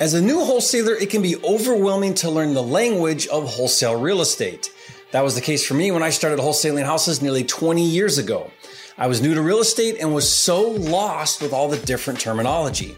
As a new wholesaler, it can be overwhelming to learn the language of wholesale real estate. That was the case for me when I started wholesaling houses nearly 20 years ago. I was new to real estate and was so lost with all the different terminology.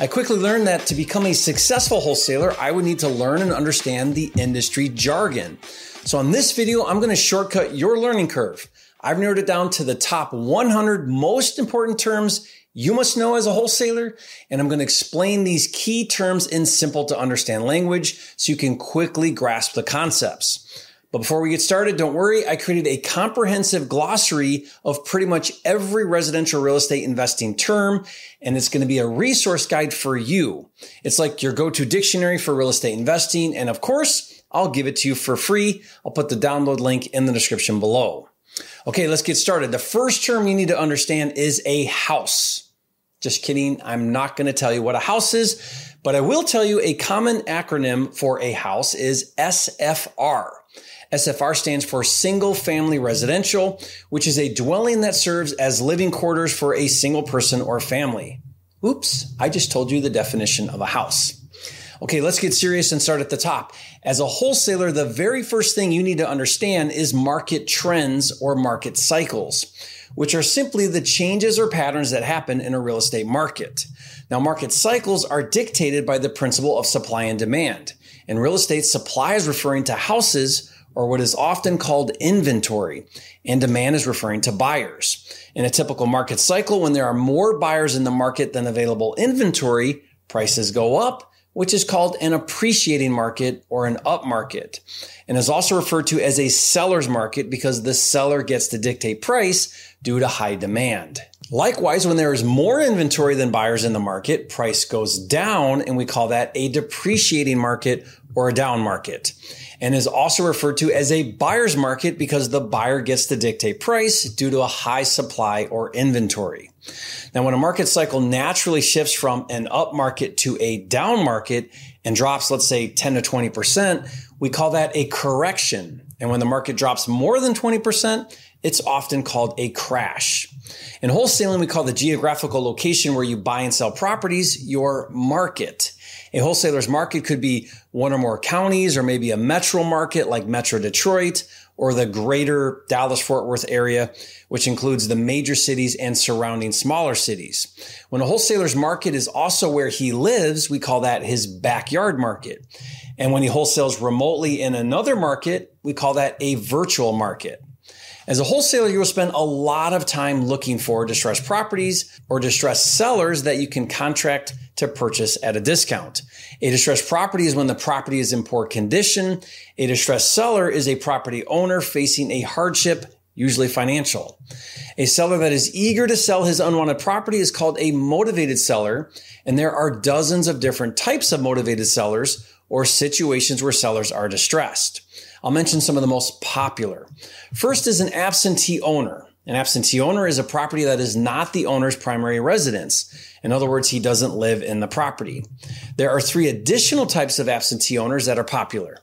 I quickly learned that to become a successful wholesaler, I would need to learn and understand the industry jargon. So, on this video, I'm going to shortcut your learning curve. I've narrowed it down to the top 100 most important terms you must know as a wholesaler, and I'm going to explain these key terms in simple to understand language so you can quickly grasp the concepts. But before we get started, don't worry, I created a comprehensive glossary of pretty much every residential real estate investing term, and it's going to be a resource guide for you. It's like your go-to dictionary for real estate investing, and of course, I'll give it to you for free. I'll put the download link in the description below. Okay, let's get started. The first term you need to understand is a house. Just kidding. I'm not going to tell you what a house is, but I will tell you a common acronym for a house is SFR. SFR stands for single family residential, which is a dwelling that serves as living quarters for a single person or family. Oops, I just told you the definition of a house. Okay, let's get serious and start at the top. As a wholesaler, the very first thing you need to understand is market trends or market cycles, which are simply the changes or patterns that happen in a real estate market. Now, market cycles are dictated by the principle of supply and demand. In real estate, supply is referring to houses or what is often called inventory, and demand is referring to buyers. In a typical market cycle, when there are more buyers in the market than available inventory, prices go up which is called an appreciating market or an up market and is also referred to as a seller's market because the seller gets to dictate price due to high demand. Likewise, when there is more inventory than buyers in the market, price goes down and we call that a depreciating market or a down market and is also referred to as a buyer's market because the buyer gets to dictate price due to a high supply or inventory. Now, when a market cycle naturally shifts from an up market to a down market and drops, let's say 10 to 20%, we call that a correction. And when the market drops more than 20%, it's often called a crash. In wholesaling, we call the geographical location where you buy and sell properties your market. A wholesaler's market could be one or more counties or maybe a metro market like Metro Detroit or the greater Dallas Fort Worth area, which includes the major cities and surrounding smaller cities. When a wholesaler's market is also where he lives, we call that his backyard market. And when he wholesales remotely in another market, we call that a virtual market. As a wholesaler, you will spend a lot of time looking for distressed properties or distressed sellers that you can contract to purchase at a discount. A distressed property is when the property is in poor condition. A distressed seller is a property owner facing a hardship, usually financial. A seller that is eager to sell his unwanted property is called a motivated seller, and there are dozens of different types of motivated sellers or situations where sellers are distressed. I'll mention some of the most popular. First is an absentee owner. An absentee owner is a property that is not the owner's primary residence. In other words, he doesn't live in the property. There are three additional types of absentee owners that are popular.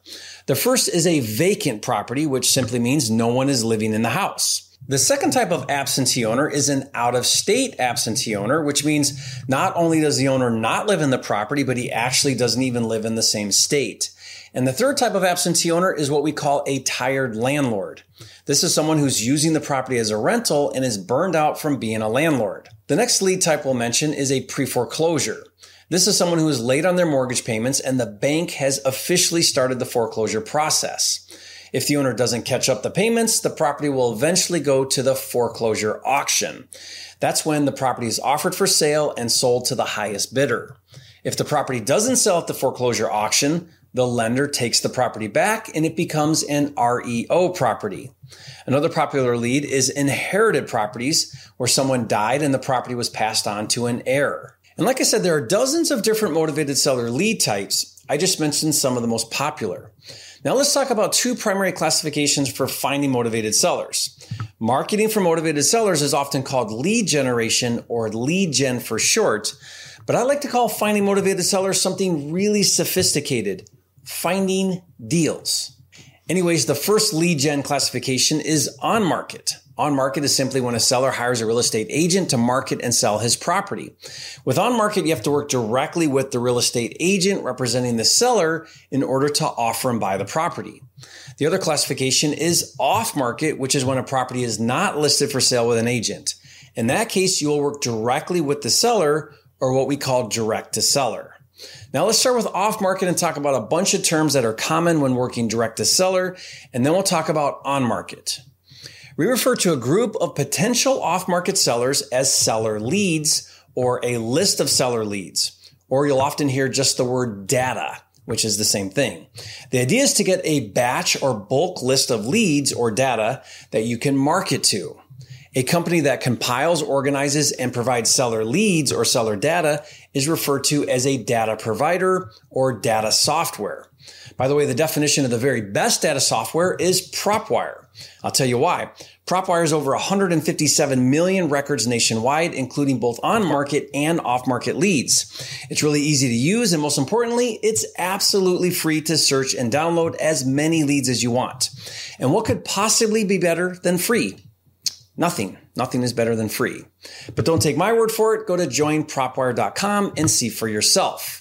The first is a vacant property, which simply means no one is living in the house. The second type of absentee owner is an out of state absentee owner, which means not only does the owner not live in the property, but he actually doesn't even live in the same state. And the third type of absentee owner is what we call a tired landlord. This is someone who's using the property as a rental and is burned out from being a landlord. The next lead type we'll mention is a pre-foreclosure. This is someone who is late on their mortgage payments and the bank has officially started the foreclosure process. If the owner doesn't catch up the payments, the property will eventually go to the foreclosure auction. That's when the property is offered for sale and sold to the highest bidder. If the property doesn't sell at the foreclosure auction, the lender takes the property back and it becomes an REO property. Another popular lead is inherited properties where someone died and the property was passed on to an heir. And like I said, there are dozens of different motivated seller lead types. I just mentioned some of the most popular. Now let's talk about two primary classifications for finding motivated sellers. Marketing for motivated sellers is often called lead generation or lead gen for short, but I like to call finding motivated sellers something really sophisticated finding deals. Anyways, the first lead gen classification is on market. On market is simply when a seller hires a real estate agent to market and sell his property. With on market, you have to work directly with the real estate agent representing the seller in order to offer and buy the property. The other classification is off market, which is when a property is not listed for sale with an agent. In that case, you will work directly with the seller or what we call direct to seller. Now let's start with off market and talk about a bunch of terms that are common when working direct to seller, and then we'll talk about on market. We refer to a group of potential off market sellers as seller leads or a list of seller leads. Or you'll often hear just the word data, which is the same thing. The idea is to get a batch or bulk list of leads or data that you can market to. A company that compiles, organizes, and provides seller leads or seller data is referred to as a data provider or data software. By the way, the definition of the very best data software is PropWire. I'll tell you why. PropWire has over 157 million records nationwide, including both on market and off market leads. It's really easy to use, and most importantly, it's absolutely free to search and download as many leads as you want. And what could possibly be better than free? Nothing. Nothing is better than free. But don't take my word for it. Go to joinpropwire.com and see for yourself.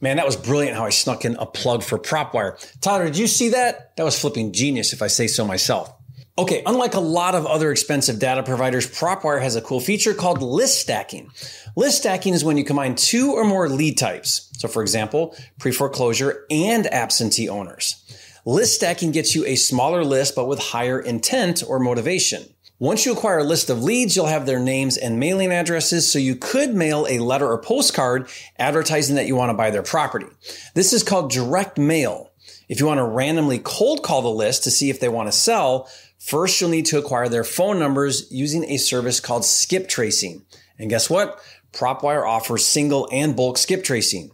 Man, that was brilliant how I snuck in a plug for PropWire. Tyler, did you see that? That was flipping genius, if I say so myself. Okay, unlike a lot of other expensive data providers, PropWire has a cool feature called list stacking. List stacking is when you combine two or more lead types. So, for example, pre foreclosure and absentee owners. List stacking gets you a smaller list, but with higher intent or motivation. Once you acquire a list of leads, you'll have their names and mailing addresses, so you could mail a letter or postcard advertising that you want to buy their property. This is called direct mail. If you want to randomly cold call the list to see if they want to sell, first you'll need to acquire their phone numbers using a service called skip tracing. And guess what? PropWire offers single and bulk skip tracing.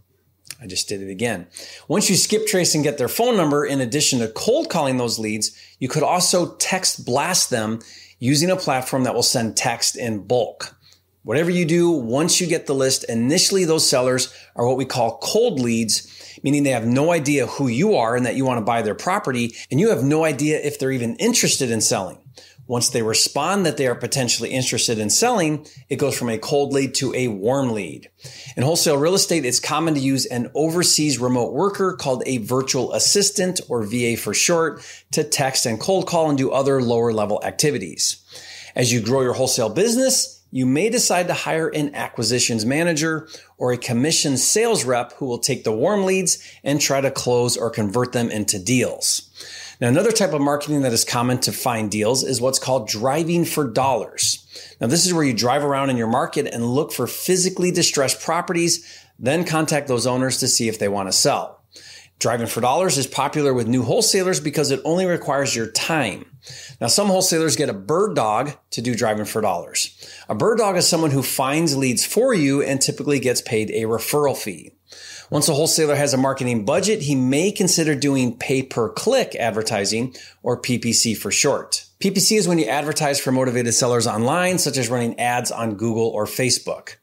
I just did it again. Once you skip trace and get their phone number, in addition to cold calling those leads, you could also text blast them using a platform that will send text in bulk. Whatever you do, once you get the list, initially those sellers are what we call cold leads, meaning they have no idea who you are and that you want to buy their property, and you have no idea if they're even interested in selling. Once they respond that they are potentially interested in selling, it goes from a cold lead to a warm lead. In wholesale real estate, it's common to use an overseas remote worker called a virtual assistant or VA for short to text and cold call and do other lower level activities. As you grow your wholesale business, you may decide to hire an acquisitions manager or a commission sales rep who will take the warm leads and try to close or convert them into deals. Now, another type of marketing that is common to find deals is what's called driving for dollars. Now, this is where you drive around in your market and look for physically distressed properties, then contact those owners to see if they want to sell. Driving for dollars is popular with new wholesalers because it only requires your time. Now, some wholesalers get a bird dog to do driving for dollars. A bird dog is someone who finds leads for you and typically gets paid a referral fee. Once a wholesaler has a marketing budget, he may consider doing pay per click advertising or PPC for short. PPC is when you advertise for motivated sellers online, such as running ads on Google or Facebook.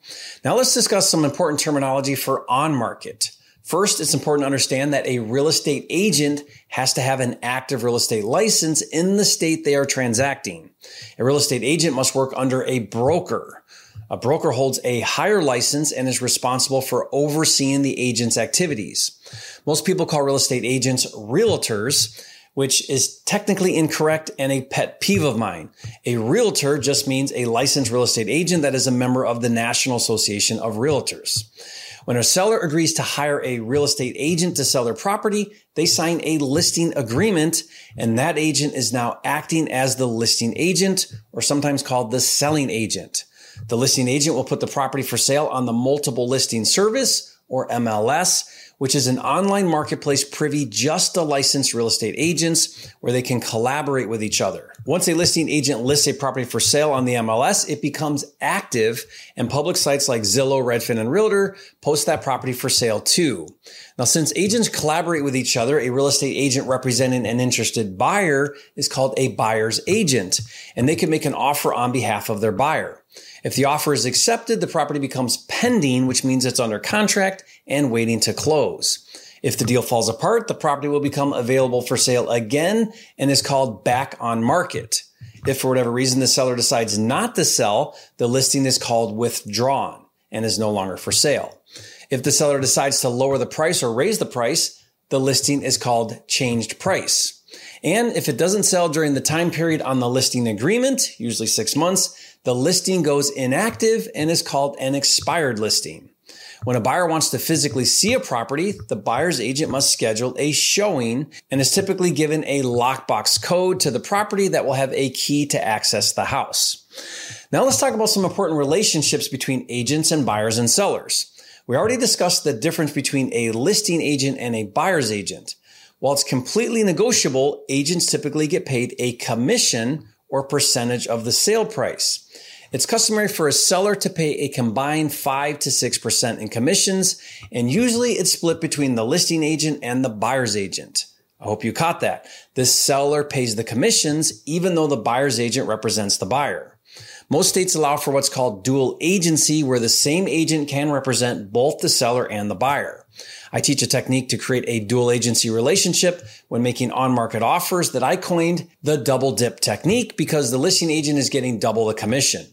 Now let's discuss some important terminology for on market. First, it's important to understand that a real estate agent has to have an active real estate license in the state they are transacting. A real estate agent must work under a broker. A broker holds a higher license and is responsible for overseeing the agent's activities. Most people call real estate agents realtors, which is technically incorrect and a pet peeve of mine. A realtor just means a licensed real estate agent that is a member of the National Association of Realtors. When a seller agrees to hire a real estate agent to sell their property, they sign a listing agreement and that agent is now acting as the listing agent or sometimes called the selling agent. The listing agent will put the property for sale on the multiple listing service or MLS, which is an online marketplace privy just to licensed real estate agents where they can collaborate with each other. Once a listing agent lists a property for sale on the MLS, it becomes active and public sites like Zillow, Redfin, and Realtor post that property for sale too. Now, since agents collaborate with each other, a real estate agent representing an interested buyer is called a buyer's agent, and they can make an offer on behalf of their buyer. If the offer is accepted, the property becomes pending, which means it's under contract and waiting to close. If the deal falls apart, the property will become available for sale again and is called back on market. If for whatever reason the seller decides not to sell, the listing is called withdrawn and is no longer for sale. If the seller decides to lower the price or raise the price, the listing is called changed price. And if it doesn't sell during the time period on the listing agreement, usually six months, the listing goes inactive and is called an expired listing. When a buyer wants to physically see a property, the buyer's agent must schedule a showing and is typically given a lockbox code to the property that will have a key to access the house. Now let's talk about some important relationships between agents and buyers and sellers. We already discussed the difference between a listing agent and a buyer's agent. While it's completely negotiable, agents typically get paid a commission or percentage of the sale price. It's customary for a seller to pay a combined 5 to 6% in commissions, and usually it's split between the listing agent and the buyer's agent. I hope you caught that. The seller pays the commissions even though the buyer's agent represents the buyer. Most states allow for what's called dual agency, where the same agent can represent both the seller and the buyer. I teach a technique to create a dual agency relationship when making on market offers that I coined the double dip technique because the listing agent is getting double the commission.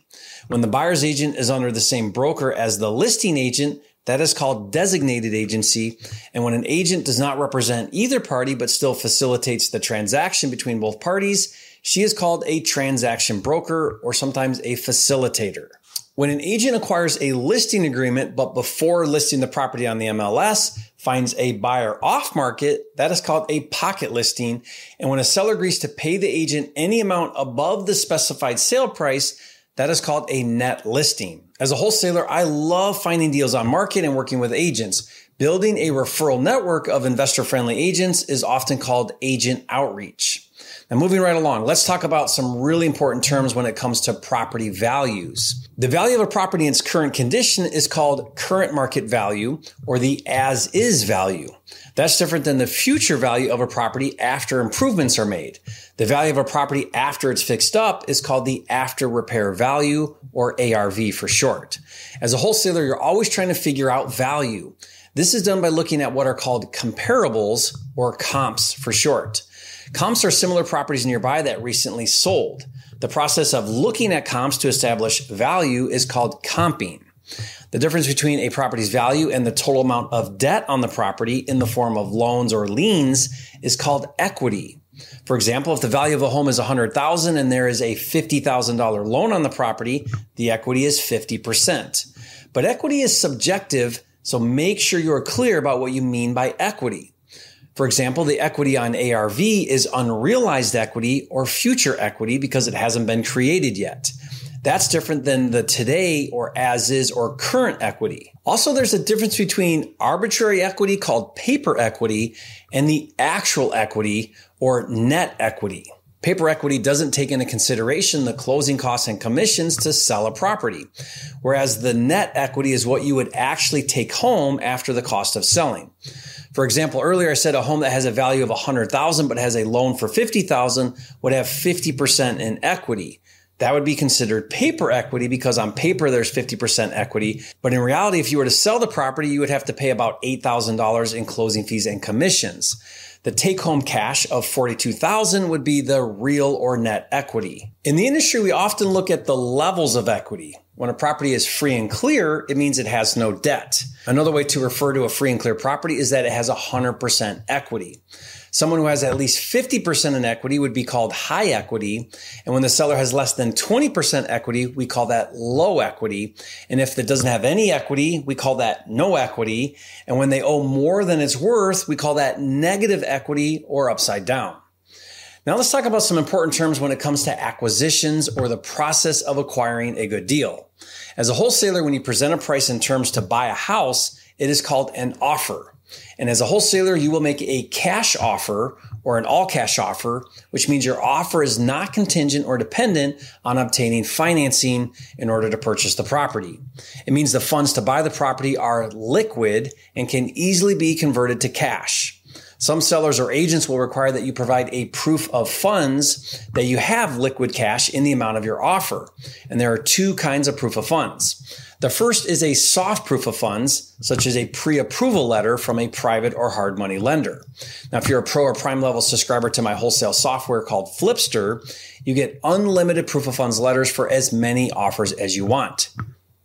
When the buyer's agent is under the same broker as the listing agent, that is called designated agency. And when an agent does not represent either party, but still facilitates the transaction between both parties, she is called a transaction broker or sometimes a facilitator. When an agent acquires a listing agreement, but before listing the property on the MLS, finds a buyer off market, that is called a pocket listing. And when a seller agrees to pay the agent any amount above the specified sale price, that is called a net listing. As a wholesaler, I love finding deals on market and working with agents. Building a referral network of investor friendly agents is often called agent outreach. Now, moving right along, let's talk about some really important terms when it comes to property values. The value of a property in its current condition is called current market value or the as is value. That's different than the future value of a property after improvements are made. The value of a property after it's fixed up is called the after repair value or ARV for short. As a wholesaler, you're always trying to figure out value. This is done by looking at what are called comparables or comps for short. Comps are similar properties nearby that recently sold. The process of looking at comps to establish value is called comping. The difference between a property's value and the total amount of debt on the property in the form of loans or liens is called equity. For example, if the value of a home is 100,000 and there is a $50,000 loan on the property, the equity is 50%. But equity is subjective, so make sure you're clear about what you mean by equity. For example, the equity on ARV is unrealized equity or future equity because it hasn't been created yet. That's different than the today or as is or current equity. Also, there's a difference between arbitrary equity called paper equity and the actual equity or net equity. Paper equity doesn't take into consideration the closing costs and commissions to sell a property, whereas the net equity is what you would actually take home after the cost of selling. For example, earlier I said a home that has a value of 100,000 but has a loan for 50,000 would have 50% in equity. That would be considered paper equity because on paper there's 50% equity. But in reality, if you were to sell the property, you would have to pay about $8,000 in closing fees and commissions. The take home cash of 42,000 would be the real or net equity. In the industry, we often look at the levels of equity. When a property is free and clear, it means it has no debt. Another way to refer to a free and clear property is that it has 100% equity. Someone who has at least 50% in equity would be called high equity. And when the seller has less than 20% equity, we call that low equity. And if it doesn't have any equity, we call that no equity. And when they owe more than it's worth, we call that negative equity or upside down. Now let's talk about some important terms when it comes to acquisitions or the process of acquiring a good deal. As a wholesaler, when you present a price in terms to buy a house, it is called an offer. And as a wholesaler, you will make a cash offer or an all cash offer, which means your offer is not contingent or dependent on obtaining financing in order to purchase the property. It means the funds to buy the property are liquid and can easily be converted to cash. Some sellers or agents will require that you provide a proof of funds that you have liquid cash in the amount of your offer. And there are two kinds of proof of funds. The first is a soft proof of funds, such as a pre-approval letter from a private or hard money lender. Now, if you're a pro or prime level subscriber to my wholesale software called Flipster, you get unlimited proof of funds letters for as many offers as you want.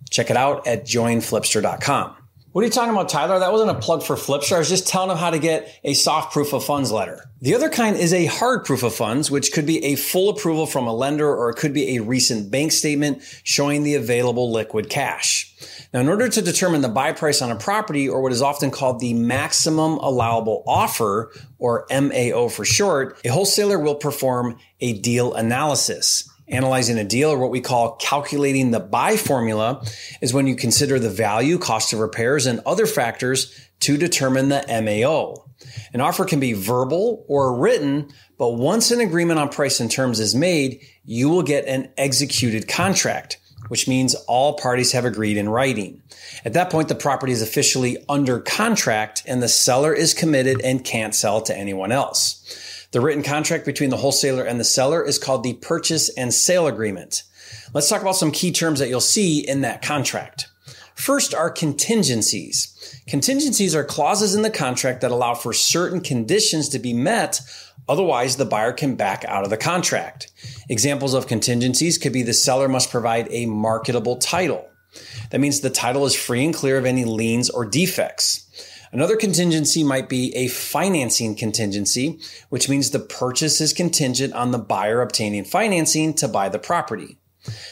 Check it out at joinflipster.com. What are you talking about, Tyler? That wasn't a plug for Flipster. I was just telling them how to get a soft proof of funds letter. The other kind is a hard proof of funds, which could be a full approval from a lender or it could be a recent bank statement showing the available liquid cash. Now, in order to determine the buy price on a property or what is often called the maximum allowable offer or MAO for short, a wholesaler will perform a deal analysis. Analyzing a deal or what we call calculating the buy formula is when you consider the value, cost of repairs, and other factors to determine the MAO. An offer can be verbal or written, but once an agreement on price and terms is made, you will get an executed contract, which means all parties have agreed in writing. At that point, the property is officially under contract and the seller is committed and can't sell to anyone else. The written contract between the wholesaler and the seller is called the purchase and sale agreement. Let's talk about some key terms that you'll see in that contract. First are contingencies. Contingencies are clauses in the contract that allow for certain conditions to be met. Otherwise, the buyer can back out of the contract. Examples of contingencies could be the seller must provide a marketable title. That means the title is free and clear of any liens or defects. Another contingency might be a financing contingency, which means the purchase is contingent on the buyer obtaining financing to buy the property.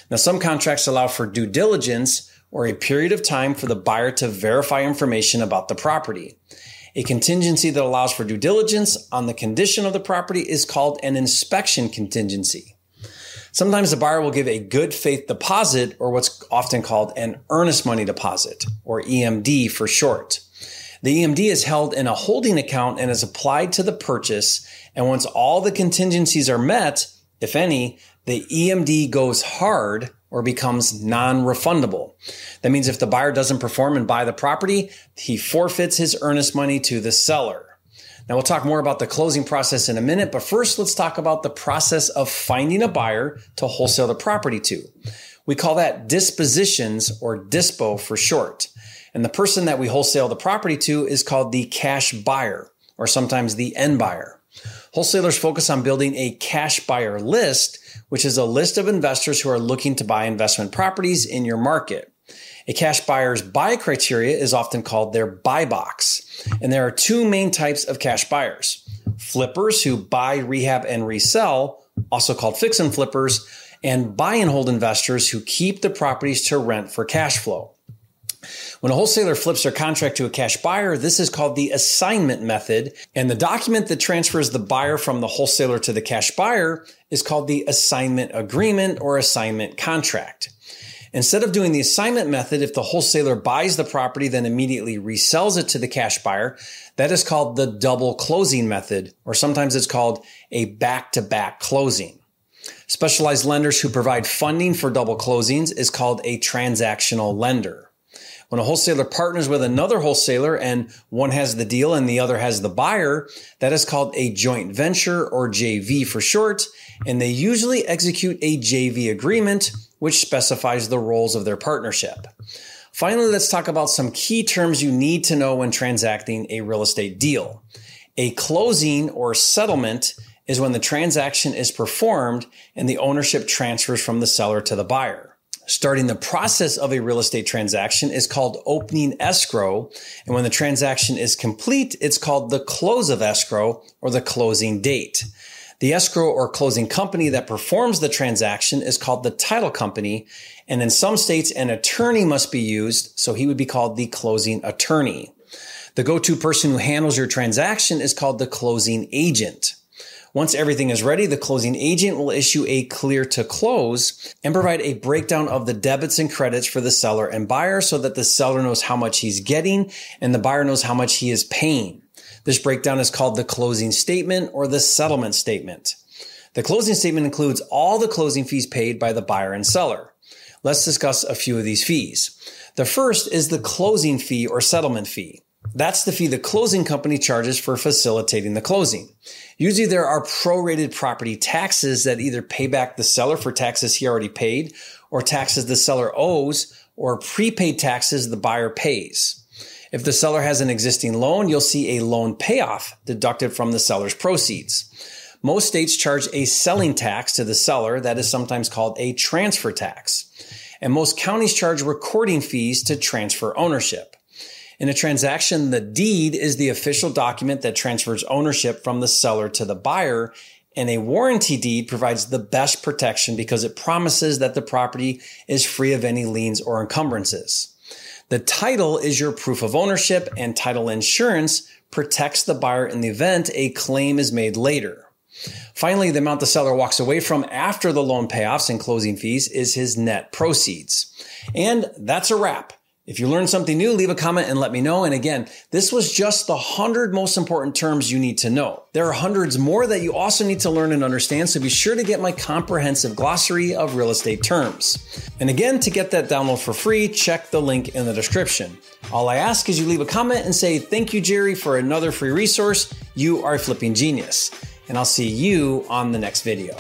Now, some contracts allow for due diligence or a period of time for the buyer to verify information about the property. A contingency that allows for due diligence on the condition of the property is called an inspection contingency. Sometimes the buyer will give a good faith deposit or what's often called an earnest money deposit or EMD for short. The EMD is held in a holding account and is applied to the purchase. And once all the contingencies are met, if any, the EMD goes hard or becomes non-refundable. That means if the buyer doesn't perform and buy the property, he forfeits his earnest money to the seller. Now we'll talk more about the closing process in a minute, but first let's talk about the process of finding a buyer to wholesale the property to. We call that dispositions or dispo for short. And the person that we wholesale the property to is called the cash buyer or sometimes the end buyer. Wholesalers focus on building a cash buyer list, which is a list of investors who are looking to buy investment properties in your market. A cash buyer's buy criteria is often called their buy box. And there are two main types of cash buyers. Flippers who buy, rehab, and resell, also called fix and flippers, and buy and hold investors who keep the properties to rent for cash flow. When a wholesaler flips their contract to a cash buyer, this is called the assignment method. And the document that transfers the buyer from the wholesaler to the cash buyer is called the assignment agreement or assignment contract. Instead of doing the assignment method, if the wholesaler buys the property, then immediately resells it to the cash buyer, that is called the double closing method, or sometimes it's called a back to back closing. Specialized lenders who provide funding for double closings is called a transactional lender. When a wholesaler partners with another wholesaler and one has the deal and the other has the buyer, that is called a joint venture or JV for short. And they usually execute a JV agreement, which specifies the roles of their partnership. Finally, let's talk about some key terms you need to know when transacting a real estate deal. A closing or settlement is when the transaction is performed and the ownership transfers from the seller to the buyer starting the process of a real estate transaction is called opening escrow. And when the transaction is complete, it's called the close of escrow or the closing date. The escrow or closing company that performs the transaction is called the title company. And in some states, an attorney must be used. So he would be called the closing attorney. The go-to person who handles your transaction is called the closing agent. Once everything is ready, the closing agent will issue a clear to close and provide a breakdown of the debits and credits for the seller and buyer so that the seller knows how much he's getting and the buyer knows how much he is paying. This breakdown is called the closing statement or the settlement statement. The closing statement includes all the closing fees paid by the buyer and seller. Let's discuss a few of these fees. The first is the closing fee or settlement fee. That's the fee the closing company charges for facilitating the closing. Usually there are prorated property taxes that either pay back the seller for taxes he already paid or taxes the seller owes or prepaid taxes the buyer pays. If the seller has an existing loan, you'll see a loan payoff deducted from the seller's proceeds. Most states charge a selling tax to the seller that is sometimes called a transfer tax. And most counties charge recording fees to transfer ownership. In a transaction, the deed is the official document that transfers ownership from the seller to the buyer. And a warranty deed provides the best protection because it promises that the property is free of any liens or encumbrances. The title is your proof of ownership and title insurance protects the buyer in the event a claim is made later. Finally, the amount the seller walks away from after the loan payoffs and closing fees is his net proceeds. And that's a wrap. If you learned something new, leave a comment and let me know. And again, this was just the 100 most important terms you need to know. There are hundreds more that you also need to learn and understand, so be sure to get my comprehensive glossary of real estate terms. And again, to get that download for free, check the link in the description. All I ask is you leave a comment and say, Thank you, Jerry, for another free resource. You are a flipping genius. And I'll see you on the next video.